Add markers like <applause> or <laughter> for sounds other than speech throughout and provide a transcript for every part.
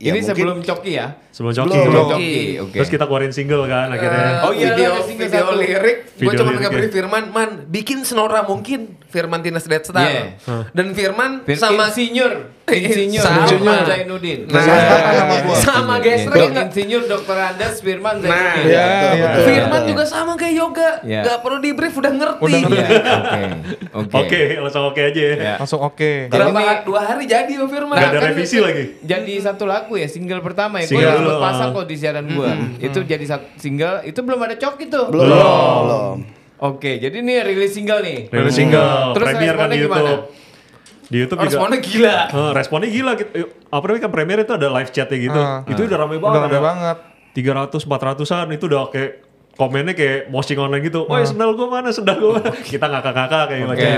Ya, Ini mungkin- sebelum coki ya? Sebelum Coki. Belum. Sebelum Coki. coki, oke. Terus kita keluarin single kan akhirnya. Oh iya, video video satu. lirik gue Video cuma ngeberi Firman man bikin senora mungkin Firman Tinas Dead Star Yeah. dan Firman Fir- sama Insinyur, <laughs> Insinyur, Sama. Zainuddin. Nah, sama gua. sama gesrek Dok nggak? Insinyur Dr. Andes Firman Nah, Zainuddin. Iya, betul, iya. betul. Firman juga sama kayak yoga Iya. nggak perlu di brief udah ngerti Udah ngerti. Iya, Oke. Oke. Oke, langsung oke aja ya. Ya. Langsung oke. Berapa Ini- hari- dua hari jadi sama Firman Nggak ada kan revisi itu lagi. Jadi satu lagu ya, single pertama ya. Gue dulu, pasang ah. kok di siaran gue. Itu jadi satu single, itu belum ada cok itu. Belum. Belum. Oke, jadi ini rilis single nih. Rilis single, Terus premier kan di gimana? YouTube. Di YouTube juga. responnya gila Eh, responnya gila gitu. Apa namanya kan premier itu ada live chatnya gitu. Ah. itu udah rame Udah banget. rame ada banget. 300 400-an itu udah kayak komennya kayak posting online gitu. Ah. Woi, sendal gua mana? Sendal gua mana? Kita ngakak-ngakak kayak Oke. macam.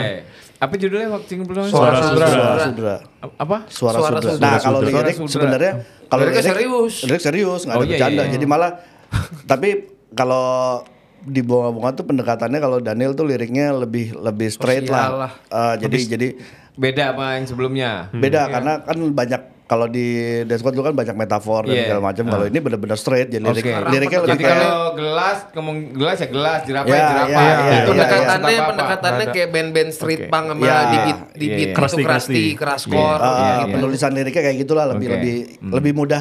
Apa judulnya waktu single pertama? Suara Sudra. Suara Sudra. Apa? Suara, Suara Sudra. Sudra. Nah, kalau Sudra. lirik sebenarnya kalau lirik serius. Lirik serius, nggak ada Oh, bercanda. iya, iya. Jadi malah tapi kalau di bunga-bunga tuh pendekatannya kalau Daniel tuh liriknya lebih lebih straight Sosial lah. lah. Eh, jadi jadi Beda apa yang sebelumnya? beda karena kan banyak kalau di Deskot dulu kan banyak metafor dan Iya. segala macam. Kalau ini benar-benar straight jadi lirik Oke. liriknya Jadi lebih kayak kalau gelas, ngomong gelas ya gelas, jerapah Ya, ya jerapah. ya, ya, Itu ya, pendekatannya apa-apa. pendekatannya Ada. kayak band-band street Oke. punk sama Ya. di beat di Iya, beat iya. itu Crusty, crusty, crusty. keras Iya. core ah, Iya, iya. penulisan liriknya kayak gitulah lebih Oke. lebih lebih mudah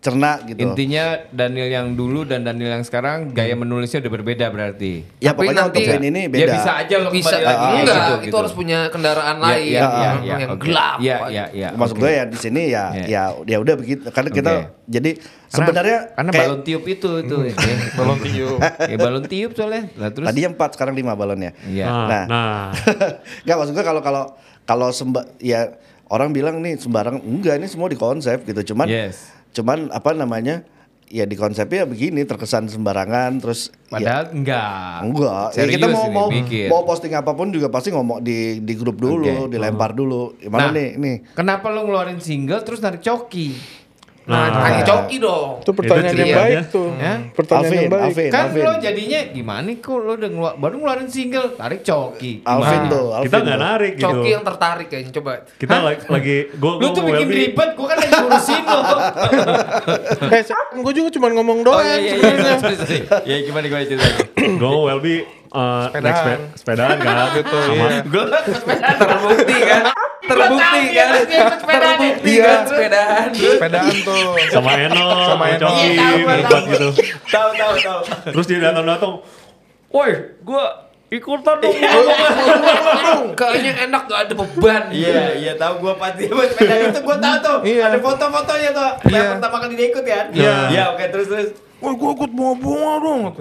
dicerna gitu. Intinya Daniel yang dulu dan Daniel yang sekarang gaya menulisnya udah berbeda berarti. ya Tapi pokoknya nanti- untuk band ini beda. Ya bisa aja lo bisa kembali lagi ah, kayak enggak gitu, itu gitu. harus punya kendaraan Ya, lain ya, ya, yang, ya, yang oke. gelap Ya, ya, ya. Maksud oke. gue ya di sini ya Ya. ya ya udah begitu karena kita Oke. jadi Karena- sebenarnya karena kayak- balon tiup itu itu <laughs> ya. Balon tiup. ya balon tiup soalnya. Lah terus tadi yang empat sekarang lima balonnya. Iya. Nah, Nah. <laughs> nah. Enggak maksud gue kalau kalau kalau semba ya orang bilang nih sembarang enggak ini semua di konsep gitu. Cuman Yes. Cuman apa namanya? Ya di konsepnya begini terkesan sembarangan terus ya, Padahal enggak. enggak. Ya, kita mau ini, mau mikir. mau posting apa pun juga pasti ngomong di di grup dulu, Oke. dilempar dulu. Gimana Nah. nih nih? Kenapa lo ngeluarin single terus narik coki? Nah, Nah. tanya coki dong Itu pertanyaan Itu yang baik tuh. Ya? Pertanyaan Alvin, yang baik. Alvin, Kan Alvin. lo jadinya gimana kok lo udah ngelu- baru ngeluarin single tarik coki. Alvin Gimana? tuh, Alvin. Kita nggak tuh. narik gitu. coki yang tertarik kayaknya coba Kita lagi, lagi gua, Lu gua tuh mau bikin ribet, gua kan lagi ngurusin lo. <laughs> Eh, gue juga cuma ngomong Oh doang. iya iya iya. sorry. Ya gimana gimana ceritanya? Gue mau Welby uh, Sepedaan. spe- sepedaan kan. Gitu, Sama iya. Gua sepedaan terbukti kan <laughs> terbukti kan terbukti Iya. kan sepedaan Sepedaan tuh. sama Eno, Sama Eno. Iya, tahu. gitu. Tahu tahu tahu. Terus dia datang-datang, woi, gua ikutan dong. kayaknya enak gak ada beban Iya iya tahu gua pasti buat sepedaan itu gua tahu tuh. Iya. Ada foto-fotonya tuh. Iya. Yang pertama kali dia ikut kan? Iya. Iya oke terus terus. Wah, gue ikut bunga-bunga dong. <laughs>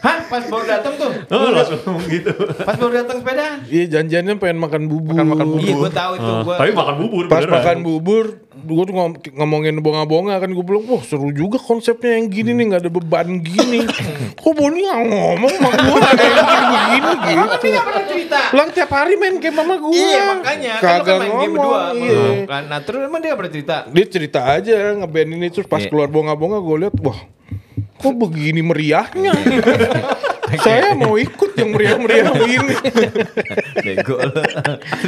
Hah pas baru datang tuh. Oh, langsung ngomong gitu. Pas baru datang sepedaan. Iya, janjiannya pengen makan bubur. Makan- makan Iya gua tahu itu Ah, gua. tapi makan bubur Pas beneran. makan bubur, gue tuh ngom- ngomongin bonga-bonga kan gue bilang, wah seru juga konsepnya yang gini nih nggak ada beban gini. <laughs> Kok Boni nggak ngomong sama gue ada yang begini begini Tapi gitu. nggak pernah cerita. Pulang tiap hari main game sama gue. Iya makanya kan lo kan main game berdua Iya. kan. Nah terus emang dia nggak pernah cerita. Dia cerita aja ngeband ini terus pas Iya. keluar bonga-bonga gue lihat, wah kok begini meriahnya. Saya mau ikut yang meriah-meriah <laughs> begini. Bego.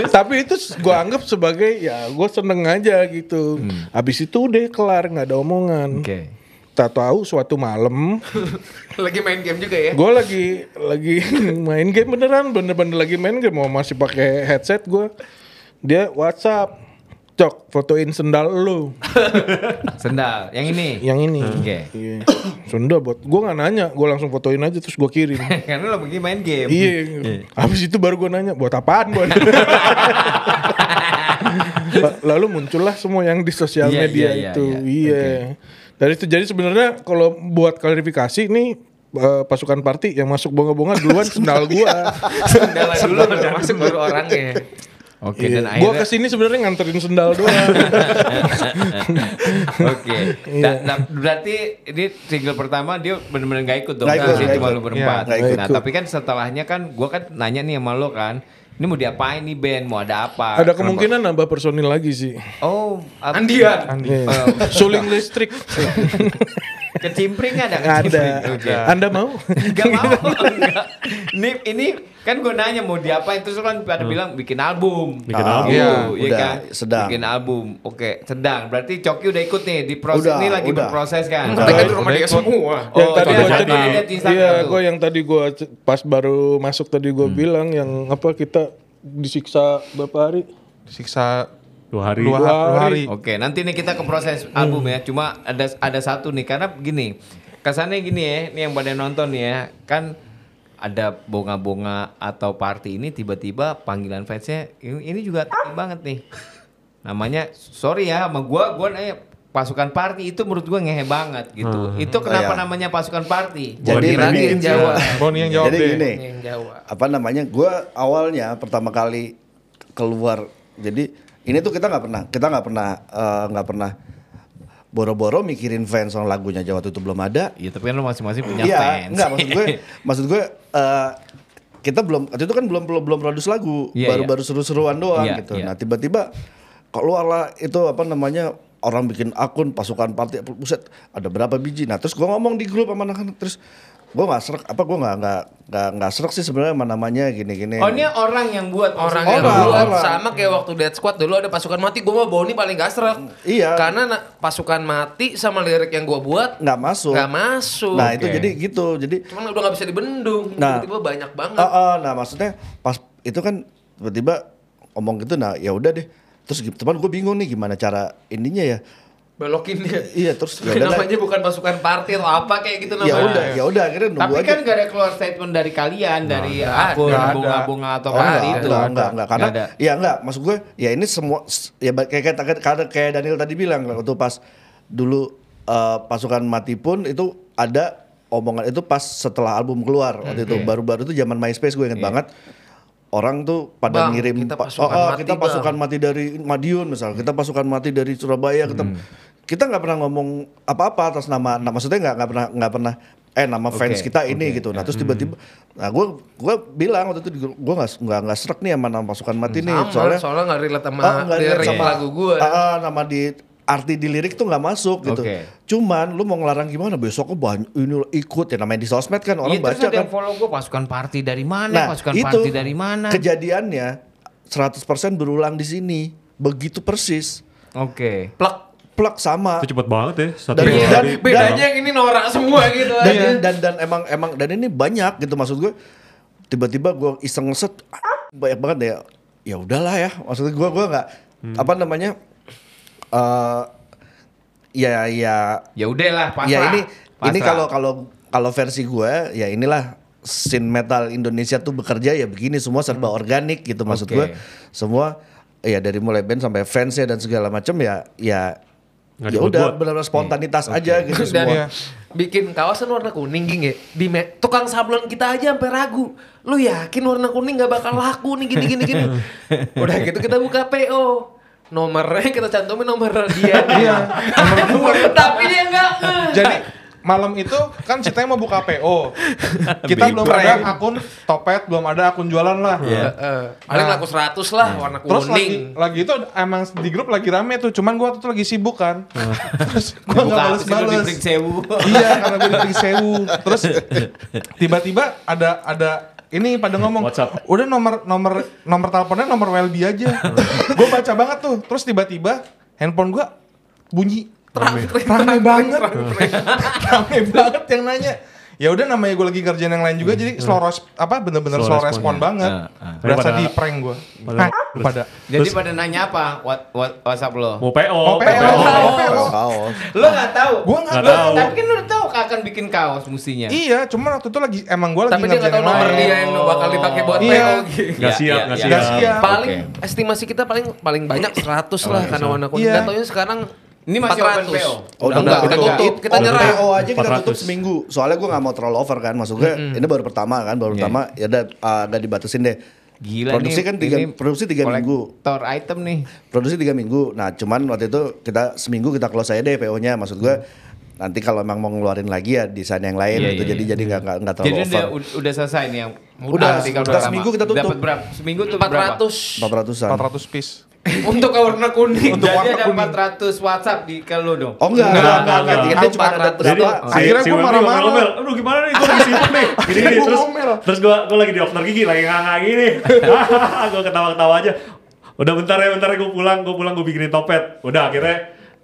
Tapi itu gue anggap sebagai ya gue seneng aja gitu. Habis itu udah kelar nggak ada omongan. Oke. Tak tahu suatu malam <laughs> lagi main game juga ya gue lagi lagi <laughs> main game beneran bener-bener lagi main game mau masih pakai headset gue dia WhatsApp cok fotoin sendal lu <laughs> Sendal. Yang ini. yang ini Oke. iya. sendal buat gue nggak nanya gue langsung fotoin aja terus gue kirim <laughs> Karena lo begini main game. iya habis itu baru gue nanya buat apaan buat <laughs> lalu muncullah semua yang di sosial Iya, media iya, iya, itu iya. iya dari itu jadi sebenarnya kalau buat klarifikasi nih eh, pasukan party yang masuk bonga-bonga duluan sendal gua sendal dulu masuk baru orangnya Oke Iya. dan Gua akhirnya ke sini sebenarnya nganterin sendal <laughs> doang. Oke. Iya. Dan- dan berarti ini single pertama dia benar-benar gak ikut dong. Nggak ikut, Nah, nggak cuma ikut. lu berempat. Iya, ikut. Nah, tapi kan setelahnya kan gua kan nanya nih sama lo kan. Ini mau diapain nih band? Mau ada apa? Ada Kenapa? kemungkinan nambah personil lagi sih. Oh, ap- Andian Iya. Eh, <laughs> Suling listrik Kecimpring ada ada. kecimpring? Oke. Anda mau? Gak mau. <laughs> Enggak. Ini ini kan gue nanya mau diapain terus kan pada bilang bikin album. Bikin Ah, album. Iya, iya udah, kan? sedang. Bikin album. Oke, sedang. Berarti Coki udah ikut nih di proses Udah, ini lagi udah. berproses kan. Udah. Mereka di rumah dia semua. yang Oh, tadi udah gua jadi. cerita- Lihat di Instagram iya gue yang tadi gue pas baru masuk tadi gue bilang yang apa kita disiksa berapa hari Siksa Dua hari. dua, Dua ha- dua hari. hari. Oke, nanti nih kita ke proses album ya. Cuma ada ada satu nih karena begini. Kesannya gini ya, nih yang pada nonton nih ya, kan ada bonga-bonga atau party ini tiba-tiba panggilan fansnya ini, ini juga tai banget nih. Namanya sorry ya sama gua gua nanya pasukan party itu menurut gua ngehe banget gitu. Itu kenapa Iya. namanya pasukan party? Jadi gini, yang Jawa. Boni yang jawab jadi deh. gini, Yang Jawa. apa namanya? Gue awalnya pertama kali keluar, jadi ini tuh kita nggak pernah, kita nggak pernah, eh, nggak pernah boro-boro mikirin fans soal lagunya Jawa itu belum ada. Iya, tapi kan lu masing-masing punya Iya, fans. enggak maksud gue, <laughs> maksud gue eh, kita belum waktu itu kan belum belum belum produce lagu, Iya, baru-baru seru-seruan doang Iya, gitu. iya. Nah tiba-tiba keluar lah itu apa namanya orang bikin akun pasukan party, buset ada berapa biji. Nah terus gue ngomong di grup sama anak-anak terus gue nggak serak apa gue nggak nggak nggak nggak serak sih sebenarnya sama namanya gini-gini. Oh, ini orang yang buat Orang yang Orang, buat orang. sama kayak waktu Dead Squad dulu ada pasukan mati, gue mah Boni paling gak serak. Iya. Karena na- pasukan mati sama lirik yang gue buat nggak masuk. nggak masuk. Nah itu Oke. jadi gitu jadi Cuman udah gak bisa dibendung. Nah. Tiba-tiba banyak banget. Ah, ah, nah maksudnya pas itu kan tiba-tiba ngomong gitu nah ya udah deh terus teman gue bingung nih gimana cara ininya ya Belokin dia. iya terus <laughs> ya namanya bukan pasukan party atau apa kayak gitu ya namanya. udah ya udah akhirnya nunggu Tapi aja kan gak ada keluar statement dari kalian dari nggak akun ada. bunga-bunga atau Oh, apa enggak, itu. enggak, enggak, enggak, karena Nggak ada. ya enggak, maksud gue ya ini semua ya kayak kayak kayak, kayak Daniel tadi bilang waktu pas dulu eh, pasukan mati pun itu ada omongan itu pas setelah album keluar waktu itu baru-baru itu zaman MySpace gue inget banget orang tuh pada Bang, ngirim kita pa- pasukan oh, oh, mati, kita Bang. pasukan mati dari Madiun misal kita pasukan mati dari Surabaya kita kita nggak pernah ngomong apa-apa atas nama nah, maksudnya nggak nggak pernah nggak pernah eh nama fans Oke, kita ini gitu nah terus tiba-tiba nah gue gue bilang waktu itu gue nggak nggak nggak serak nih sama nama pasukan mati nih Sama, soalnya soalnya gak relate sama nggak lirik relate sama lagu gue. Ah, ah, nama di arti di lirik tuh nggak masuk gitu. Oke. Cuman lu mau ngelarang gimana besok kok banyak ini ikut ya namanya di sosmed kan orang terus baca kan. yang follow gue pasukan party dari mana, Nah, pasukan itu party dari mana. kejadiannya 100% berulang di sini. Begitu persis. Oke. Plak. Plak sama. Itu cepet banget ya. Satu Dari- hari. dari- Bedanya yang ini norak semua gitu dan, aja. dan dan emang emang dan ini banyak gitu maksud gue tiba-tiba gue iseng ngeset banyak banget ya ya udahlah ya maksudnya gue gue nggak apa namanya eh ya ya Ya udahlah pasrah. ya ini ini Pasrah. kalau kalau kalau versi gue ya inilah scene metal Indonesia tuh bekerja ya begini semua serba organik gitu maksud Oke. gue semua ya dari mulai band sampai fansnya dan segala macam ya ya ya udah benar-benar spontanitas aja gitu Dan semua. Iya. bikin kawasan warna kuning gini ya. Di me- tukang sablon kita aja sampai ragu. Lu yakin warna kuning gak bakal laku nih gini gini gini. <laughs> Udah gitu kita buka PO. Nomornya kita cantumin nomor dia. Iya. <laughs> Tapi dia enggak. Jadi malam itu kan ceritanya mau buka PO. <laughs> Kita belum ada akun topet, belum ada akun jualan lah. paling laku 100 lah warna Terus lagi, kuning. lagi itu emang di grup lagi rame tuh, cuman gua tuh lagi sibuk kan. <laughs> Terus gua nggak Buka apa sih lu di balas-balas. Pring Sewu. iya karena gue di sewu terus tiba-tiba ada ada ini pada ngomong WhatsApp. udah nomor nomor nomor teleponnya nomor Welby aja <laughs> gue baca banget tuh terus tiba-tiba handphone gue bunyi rame, rame banget rame banget yang nanya ya udah namanya gue lagi kerjaan yang lain juga jadi slow res- apa bener-bener Slow slow, respon respon, ya. banget Ah, ah. berasa Pada- di prank gue pada- pada Jadi Terus- pada nanya apa? What, what, WhatsApp lo? Mau PO. Oh, PO. Kaos, kaos. Lo gak tahu? Gua nggak tahu. Tapi kan lo udah tahu akan bikin kaos mestinya. iya cuman waktu itu lagi emang gue lagi Tapi dia nggak tahu nomor dia yang bakal dipakai buat Iya. PO gitu. Nggak Iya, siap, iya, nggak iya. Nggak siap. Paling estimasi kita paling paling banyak 100 lah karena warna kuning. Iya. Nggak taunya sekarang Ini masih open 400. PO? Oh, udah enggak, udah udah. tutup. Kita Open nyerah. PO aja kita 400. tutup seminggu. Soalnya gue nggak mau terlalu over kan. Maksud gue ini baru pertama kan, baru Iya. pertama ya udah uh, agak dibatasin deh. Gila produksi nih, kan tiga, ini produksi tiga minggu. Kolektor item nih. Produksi tiga minggu. Nah cuman waktu itu kita seminggu kita close aja deh PO-nya. Maksud gue nanti kalau emang mau ngeluarin lagi ya desain yang lain Iya, gitu. iya, jadi iya. jadi nggak nggak nggak terlalu Jadi udah, over. udah selesai nih yang Udah, udah seminggu kita tutup. Dapat berapa? Seminggu tuh berapa? 400. 400-an. 400 piece <laughs> Untuk warna kuning. Untuk Jadi warna ada kuning. 400 WhatsApp di ke lu dong. Oh enggak, enggak, enggak, enggak. enggak. Dia cuma ada 400. Jadi berapa? si, Akhirnya si gua Wemby marah-marah. ngomel-ngomel, Aduh gimana nih, gue lagi sibuk nih. <laughs> Gini, gini. Gua Terus, ngomel. terus gue gue lagi di dokter gigi, lagi nganga gini. <laughs> gue ketawa-ketawa aja. Udah bentar ya, bentar ya gue pulang, gue pulang gue bikinin topet. Udah akhirnya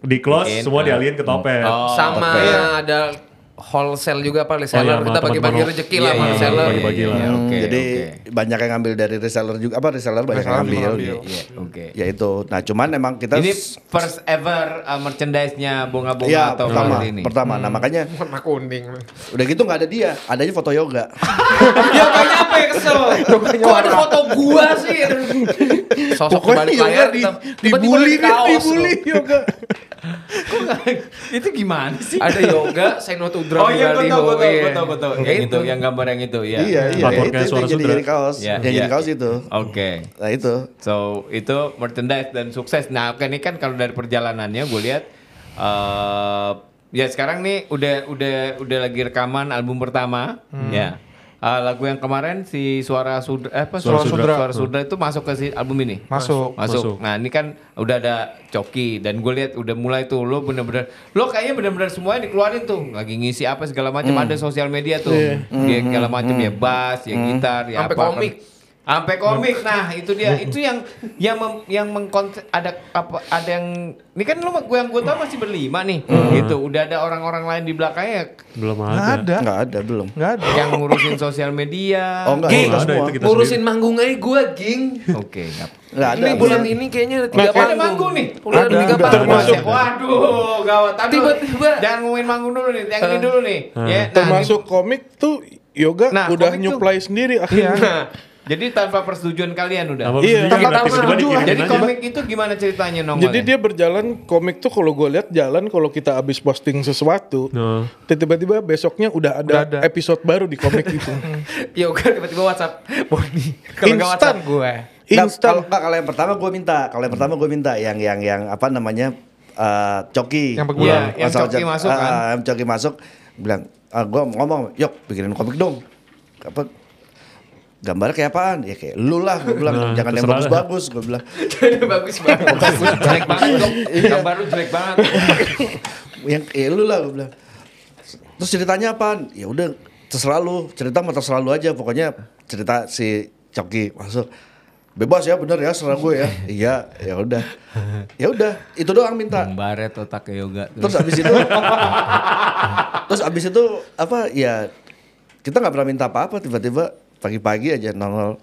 di close, semua ah. dialihin ke topet. Oh, Sama ada wholesale juga apa reseller. Oh, iya, kita bagi-bagi rezeki Iya, lah sama iya, reseller. iya, Bagi-bagi iya, lah. iya, Hmm, Oke, jadi oke. banyak yang ngambil dari reseller juga apa reseller banyak yang Reseller ngambil. ngambil. Iya, oke. Ya itu. Nah, cuman emang kita Ini first ever uh, merchandise-nya bunga-bunga Iya, atau pertama, apa ini? pertama. Nah, makanya Warna kuning. udah gitu nggak ada dia, adanya foto yoga. <laughs> ya kayaknya apa ya kesel? Kok ada foto gua sih? Sosok kebalik layar di, tiba-tiba dibully di kaos dibully loh. yoga. <laughs> itu gimana sih? Ada yoga, say no to drug Oh iya, gue tau, gue tau, iya. gue tau, gue tau. Yang itu, yang gambar yang itu, ya. iya, iya. Artwork Itu, itu suara jadi, jadi kaos. Iya, yang iya. jadi kaos itu. Oke. Nah, itu. So itu merchandise dan sukses. Nah oke ini kan kalau dari perjalanannya gue lihat eh ya sekarang nih udah udah udah lagi rekaman album pertama ya. Eh, lagu yang kemarin si suara sudra eh, apa Suara Sudra. suara sudra itu masuk ke si album ini Masuk. masuk. Masuk. Nah ini kan udah ada coki dan gue lihat udah mulai tuh lo bener-bener lo kayaknya bener-bener semuanya dikeluarin tuh lagi ngisi apa segala macam ada sosial media tuh ya, segala macam ya bass ya gitar ya Sampai apa komik. Sampai komik nah itu dia <laughs> itu yang yang mem- yang mengkonsep ada apa ada yang ini kan lu gue yang gue tahu masih berlima nih gitu udah ada orang-orang lain di belakangnya Belum Nggak ada. ada. Nggak ada, belum. Nggak ada. yang ngurusin sosial media Oh, enggak, Ging. Ada, itu kita Ngurusin manggung aja gua, ging. oke nggak Nggak ada. Ini bulan ini kayaknya ada tiga ada panggung. manggung nih Udah ada Ada, tiga udah. panggung. Termasuk. waduh gawat tapi Tiba-tiba. jangan ngomongin manggung dulu nih yang ini dulu nih ya nah, Termasuk komik tuh yoga Nah, udah tuh- nyuplai sendiri akhirnya. Nah, <laughs> jadi tanpa persetujuan kalian udah Apa Iya. iya, Tanpa tiba-tiba persetujuan. jadi komik itu gimana ceritanya nongol Jadi dia berjalan komik tuh kalau gue lihat jalan kalau kita habis posting sesuatu, Nah. tiba-tiba besoknya udah ada, Udah ada. episode baru di komik <laughs> itu. Yoga tiba-tiba WhatsApp Boni. Kalau nggak Instan. WhatsApp gue. Kalau Instan. nggak, kalau yang pertama gue minta, kalau yang pertama gue minta yang yang yang apa namanya eh, coki. Yang Iya, bulan. yang coki cok- masuk kan? ah, yang coki masuk, bilang, ah, gue ngomong, yuk bikinin komik dong. Apa? Gambar kayak apaan? Ya kayak lu lah, gue bilang. Nah, Jangan yang bagus-bagus, gue bilang. <laughs> Jadi bagus banget. jelek banget dong. Gambar lu jelek banget. <laughs> Yang ya lu lah gue bilang. Terus ceritanya apaan? Ya udah terserah lu. Cerita mah terserah lu aja. Pokoknya cerita si Coki masuk. Bebas ya bener ya serah gue ya. Iya ya udah. Ya udah itu doang minta. Baret otak yoga. Terus abis itu <laughs> terus abis itu apa ya kita nggak pernah minta apa-apa tiba-tiba pagi-pagi aja nongol.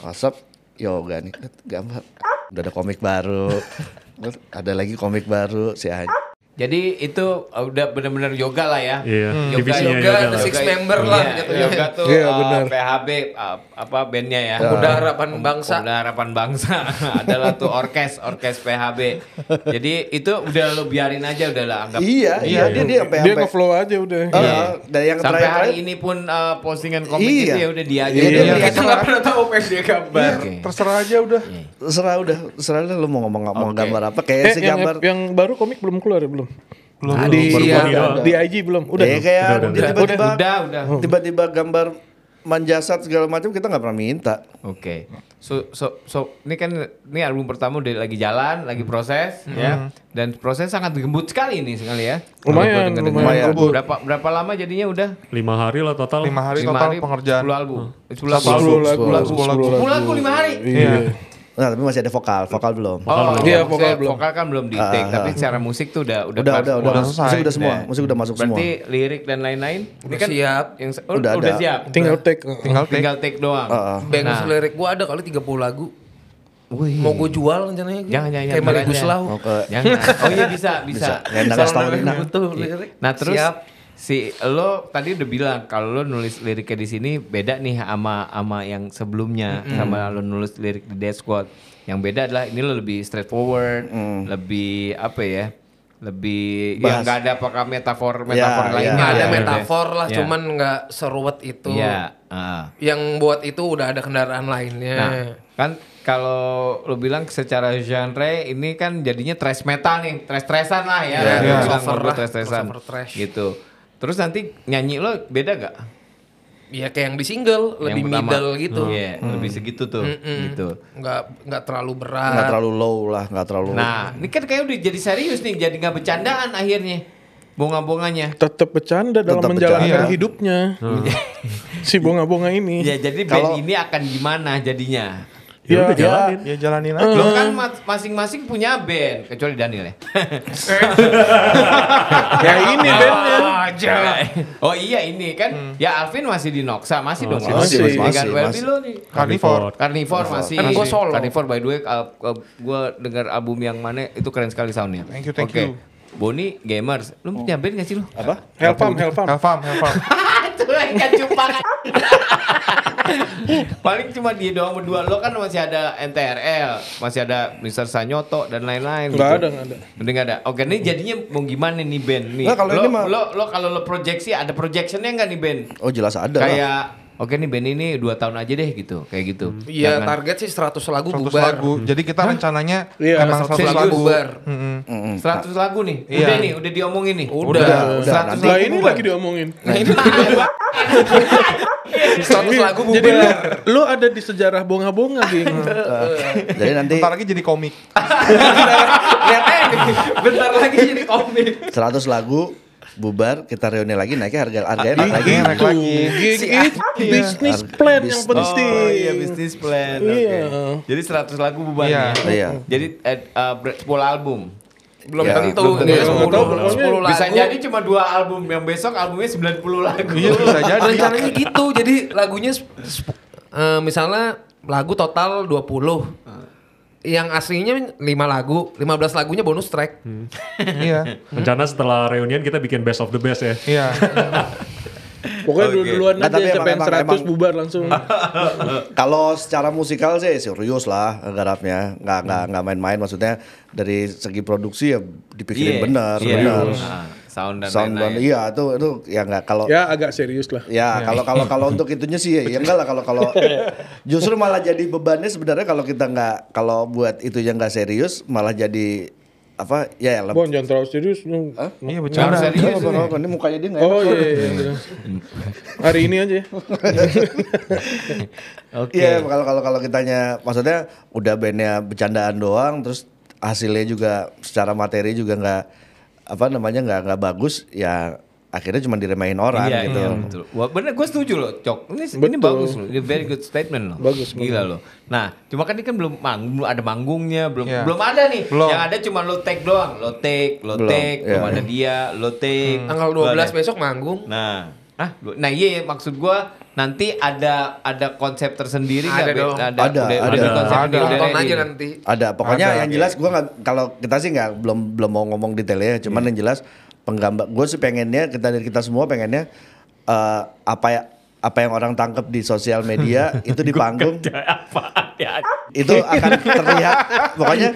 WhatsApp yoga nih gambar udah ada komik baru. <laughs> Ada lagi komik baru si Anj Jadi itu uh, udah benar-benar yoga lah ya. Iya, Yoga, divisinya yoga, yoga the lah. six member lah Iya, gitu. Yoga tuh Iya, uh, benar. PHB uh, apa bandnya ya. Pemuda Harapan Bangsa. Pemuda Harapan Bangsa <laughs> adalah tuh orkes orkes PHB. Jadi itu udah lu biarin aja udah lah anggap. iya iya dia dia sampai Dia ngeflow aja udah. Ah, dari yang Sampai terakhir hari ini pun uh, postingan komik Iya. itu ya udah dia aja. Iya, iya. Kita nggak pernah tahu apa yang dia gambar. Oke. Terserah aja udah. terserah udah terserah lu mau ngomong mau gambar apa kayak Eh, si yang, gambar yang baru komik belum keluar ya belum? Belum. di baru di, komik doang. di IG belum? Udah. ya kayak Udah, udah, dia udah. tiba-tiba Udah, udah. tiba-tiba gambar manjasat segala macam kita nggak pernah minta Oke. So, so, so, ini kan ini album pertama udah lagi jalan, lagi proses, ya. Dan proses sangat gembut sekali ini sekali ya. Lumayan, lumayan gembut. Berapa berapa lama jadinya udah? Lima hari lah total. Lima hari Lima total pengerjaan. 10 album. 10 Sepuluh album. lagu, sepuluh lagu. sepuluh Sepuluh lagu lima hari. Iya. Nah tapi masih ada vokal vokal belum Oh, Iya, maksudnya vokal belum. Vokal kan belum di take, Ah, tapi secara musik tuh udah udah udah udah semua. udah selesai. musik udah semua musik udah masuk Berarti semua lirik dan lain-lain ini Udah kan siap. yang oh, Udah udah, ada. siap. Tinggal take. Tinggal take. Tinggal take doang. Heeh. Bengkus Nah. lirik gua ada kali 30 lagu. Mau gue jual rencananya. gua. Jangan, jangan, Kayak jangan. Guslau. mau ke Jangan. Oh iya bisa, bisa. Bisa. Lirik. Nah terus Siap. Si lo tadi udah bilang kalau lo nulis liriknya di sini beda nih sama sama yang sebelumnya sama lo nulis lirik di Death Squad. Yang beda adalah ini lo lebih straightforward, lebih apa ya? Lebih Bahas. yang nggak ada pakai metafor metafor Ya, lainnya. ada ya, metafor lah, Ya. cuman nggak seruwet itu. Iya. ah. Yang buat itu udah ada kendaraan lainnya. Nah, kan kalau lo bilang secara genre ini kan jadinya trash metal nih, trash-trashan lah ya. Lo lah, trash-trashan. crossover trash. Gitu. Terus nanti nyanyi lo beda gak? ya kayak yang di single lebih pertama. middle gitu. Iya, lebih segitu tuh, gitu. Nggak nggak terlalu nggak berat. terlalu low lah, nggak terlalu. Nah, ini kan kayak udah jadi serius nih, jadi nggak bercandaan akhirnya. Bonga-bonganya. Tetap bercanda dalam Tetap menjalankan bercanda. hidupnya. <laughs> si bunga-bunga ini. Ya, jadi band Kalau- ini akan gimana jadinya? Ya, udah ya. jalanin. Ya jalanin aja. Lo kan ma- masing-masing punya band, kecuali Daniel ya. <laughs> ya ini bandnya. aja. oh iya ini kan, ya Alvin masih di Noxa, masih dong. Masih, lo. masih, Dengan masih, Welby masih. lo nih. Carnivore. Carnivore masih. Kan gua solo. Carnivore by the way, uh, uh, gua dengar album yang mana itu keren sekali soundnya. Thank you, thank Oke. you. Boni Gamers, lu punya band gak sih lu? apa? Helpam, helpam. Helfam, helfam. Itu yang kan cupang. <laughs> Paling cuma dia doang berdua. Lo kan masih ada NTRL, masih ada Mr. Sanyoto dan lain-lain. Nggak gitu. ada, nggak ada. Udah nggak ada. Oke, ini jadinya mau gimana nih band nih? Nah, kalau lo, ini mah- lo, lo kalau lo proyeksi ada projectionnya nggak nih band? Oh jelas ada lah. Oke nih band ini dua tahun aja deh gitu, kayak gitu. Iya Jangan- target sih 100 lagu 100 bubar. lagu. Jadi kita rencananya Iya, emang 100 100 lagu bubar. Mm-mm. 100 lagu nih. Iya. Udah nih, udah diomongin nih. Udah. Udah, udah. 100 Nanti- Lah lagu ini bubar. lagi diomongin. <laughs> Nah, ini 100 lagu bubar. Jadi lu, lu ada di sejarah bonga-bonga, Ging. <laughs> Jadi nanti Bentar lagi jadi komik. <laughs> Lihat aja bentar lagi jadi komik. 100 lagu bubar kita reuni lagi naiknya harga harganya naik lagi. Naik lagi. Si itu bisnis plan yang penting. Oh iya bisnis plan. oke. Iya. Jadi 100 lagu bubar Iya. ya. Iya. Jadi eh, eh, ber- 10 album. Belum Ya, tentu belum nih tentu. 10, Belum tentu. 10 lagu. Bisa jadi cuma dua album yang besok albumnya 90 lagu. Iya bisa jadi. Rencananya gitu. Jadi lagunya eh, misalnya lagu total 20. Yang aslinya 5 lagu, 15 lagunya bonus track. <laughs> Iya. Rencana setelah reunian kita bikin best of the best ya. Iya. <laughs> Pokoknya Oke. dulu-duluan Nggak, aja tapi sampai emang- 100 emang- bubar langsung. <laughs> Kalau secara musikal sih serius lah garapnya, nggak nggak nggak main-main maksudnya dari segi produksi ya dipikirin Iya, benar, iya. benar. Nah, sound dan Sound lain-lain. iya itu itu ya nggak kalau ya agak serius lah. Ya kalau kalau kalau untuk itunya sih ya, ya enggak lah kalau kalau <laughs> justru malah jadi bebannya sebenarnya kalau kita nggak kalau buat itu yang nggak serius malah jadi apa ya ya Bon jangan terlalu serius. lu. Iya bercanda. serius ini. ini mukanya dia nggak Oh iya, iya, iya. Hari ini aja. <laughs> Oke. Iya kalau kalau kalau kitanya maksudnya udah bandnya bercandaan doang terus hasilnya juga secara materi juga nggak apa namanya nggak nggak bagus ya akhirnya cuma diremahin orang iya, gitu. iya, betul. Wah, bener, gue setuju loh, Cok. Ini, ini Betul. bagus loh, ini very good statement loh. Bagus, Gila loh. Nah, cuma kan ini kan belum manggung, belum ada manggungnya, belum Iya. belum ada nih. Belum. Yang ada cuma lo take doang, lo take, lo Belum, take, belum iya. ada dia, lo take. Tanggal Belum 12 ada. besok manggung. Nah, ah, nah iya iya, maksud gua nanti ada ada konsep tersendiri nggak, Ada dong. Ada, Ada, udah, ada. udah di konsep Ada. ready. aja nanti. Ada pokoknya Ada, yang jelas gua nggak kalau kita sih nggak belum belum mau ngomong detailnya cuman yang jelas penggambar gue sih pengennya kita dari kita semua pengennya eh, apa ya apa yang orang tangkap di sosial media <laughs> itu di panggung ya? itu akan terlihat pokoknya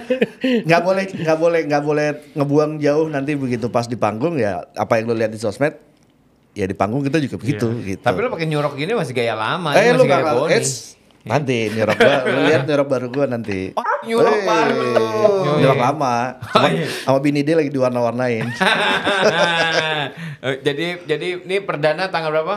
nggak boleh nggak boleh nggak boleh ngebuang jauh nanti begitu pas di panggung ya apa yang lo lihat di sosmed ya di panggung kita juga begitu gitu Tapi lo pakai nyurok gini masih gaya lama, eh lu masih gaya bakal Boni. nanti nyerok gua lu lihat nyerok baru gua nanti nyurok Eh, baru. nyerok lama Cuman sama bini dia lagi diwarna-warnain <laughs> jadi jadi ini perdana tanggal berapa?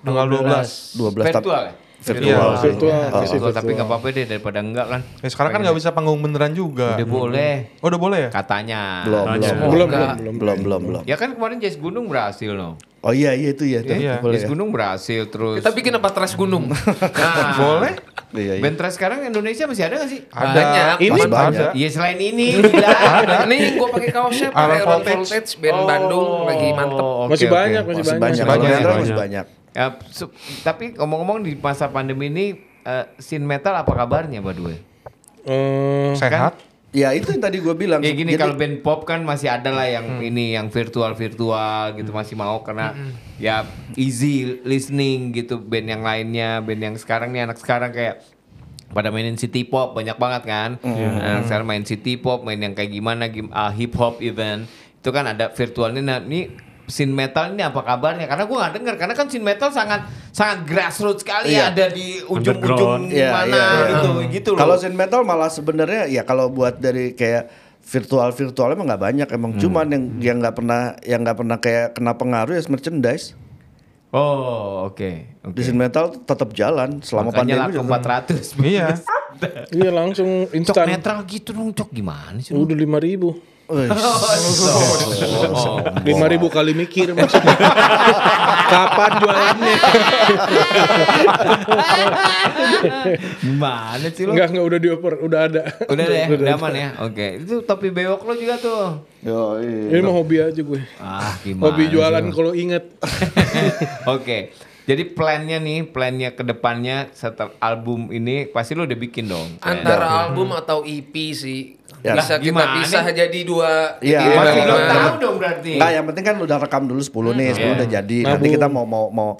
Tanggal 12. 12 tap- Virtual ya? virtual Iya, sih. virtual. Oh, Virtual, tapi nggak apa-apa deh daripada enggak kan. Ya, sekarang kan nggak bisa panggung beneran juga. Udah boleh Oh udah boleh ya? katanya. belum belum Belum, belum, belum. belum belum Ya kan kemarin Jazz Gunung berhasil loh. Oh iya iya itu ya Iya. boleh Jazz ya. Gunung berhasil terus. Kita bikin apa trash gunung? <laughs> Nah, <laughs> Boleh? iya iya Band trash sekarang Indonesia masih ada gak sih? Ada. Banyak. Ini Masih banyak. Iya selain ini gila. Ini gue pakai kaosnya pakai Iron Voltage. Voltage band Bandung lagi mantep. Oh, oke, Masih oke. banyak, masih masih banyak. banyak Banyak, banyak. masih banyak Ya, tapi ngomong-ngomong di masa pandemi ini eh, scene metal apa kabarnya by the way? Eh, Sehat? Ya itu yang tadi gue bilang. Ya gini Jadi- kalau band pop kan masih ada lah yang ini yang virtual virtual gitu masih mau karena ya easy listening gitu band yang lainnya band yang sekarang nih anak sekarang kayak pada mainin city pop banyak banget kan? Anak sekarang main city pop main yang kayak gimana gim- ah, hip hop event itu kan ada virtualnya nah ini scene metal ini apa kabarnya karena gue nggak dengar karena kan scene metal sangat sangat grassroots sekali Iya. ada di ujung-ujung. Iya, mana iya, iya. gitu gitu loh Kalau scene metal malah sebenarnya ya kalau buat dari kayak virtual virtual emang nggak banyak emang Hmm. cuman yang yang nggak pernah yang nggak pernah kayak kena pengaruh ya merchandise. Oh, oke. oke. Desain metal tetap jalan selama Makanya pandemi. juga. 400. Iya. <laughs> Iya langsung Cok instan. netral gitu dong, Cok. Gimana sih? Udah lima ribu. Wih, Oh, Lima ribu kali mikir maksudnya. Kapan jualannya? Gimana sih lo? Enggak, enggak udah dioper, udah ada. Udah deh, udah aman ya. Oke, itu topi bewok lo juga tuh. Yo, iya. Ini mah hobi aja gue. Ah, gimana? Hobi jualan kalau inget. <laughs> Oke. Jadi plannya nih, plannya ke depannya setelah album ini pasti lo udah bikin dong. Antara album atau EP sih. Ya. Bisa Lah, kita gimana pisah jadi dua. Iya, lima. belum tahu dong berarti. Enggak, yang penting kan udah rekam dulu 10 nih, 10 udah jadi. Nanti Nabung. kita mau mau mau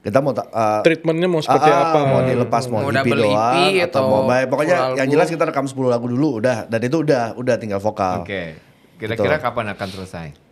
kita mau uh, Treatmentnya mau seperti ah, ah, apa? Mau dilepas mau, Mau EP EP atau atau mau baik pokoknya yang album. jelas kita rekam 10 lagu dulu udah dan itu udah udah tinggal vokal. Oke. Kira-kira Betul. kapan akan selesai?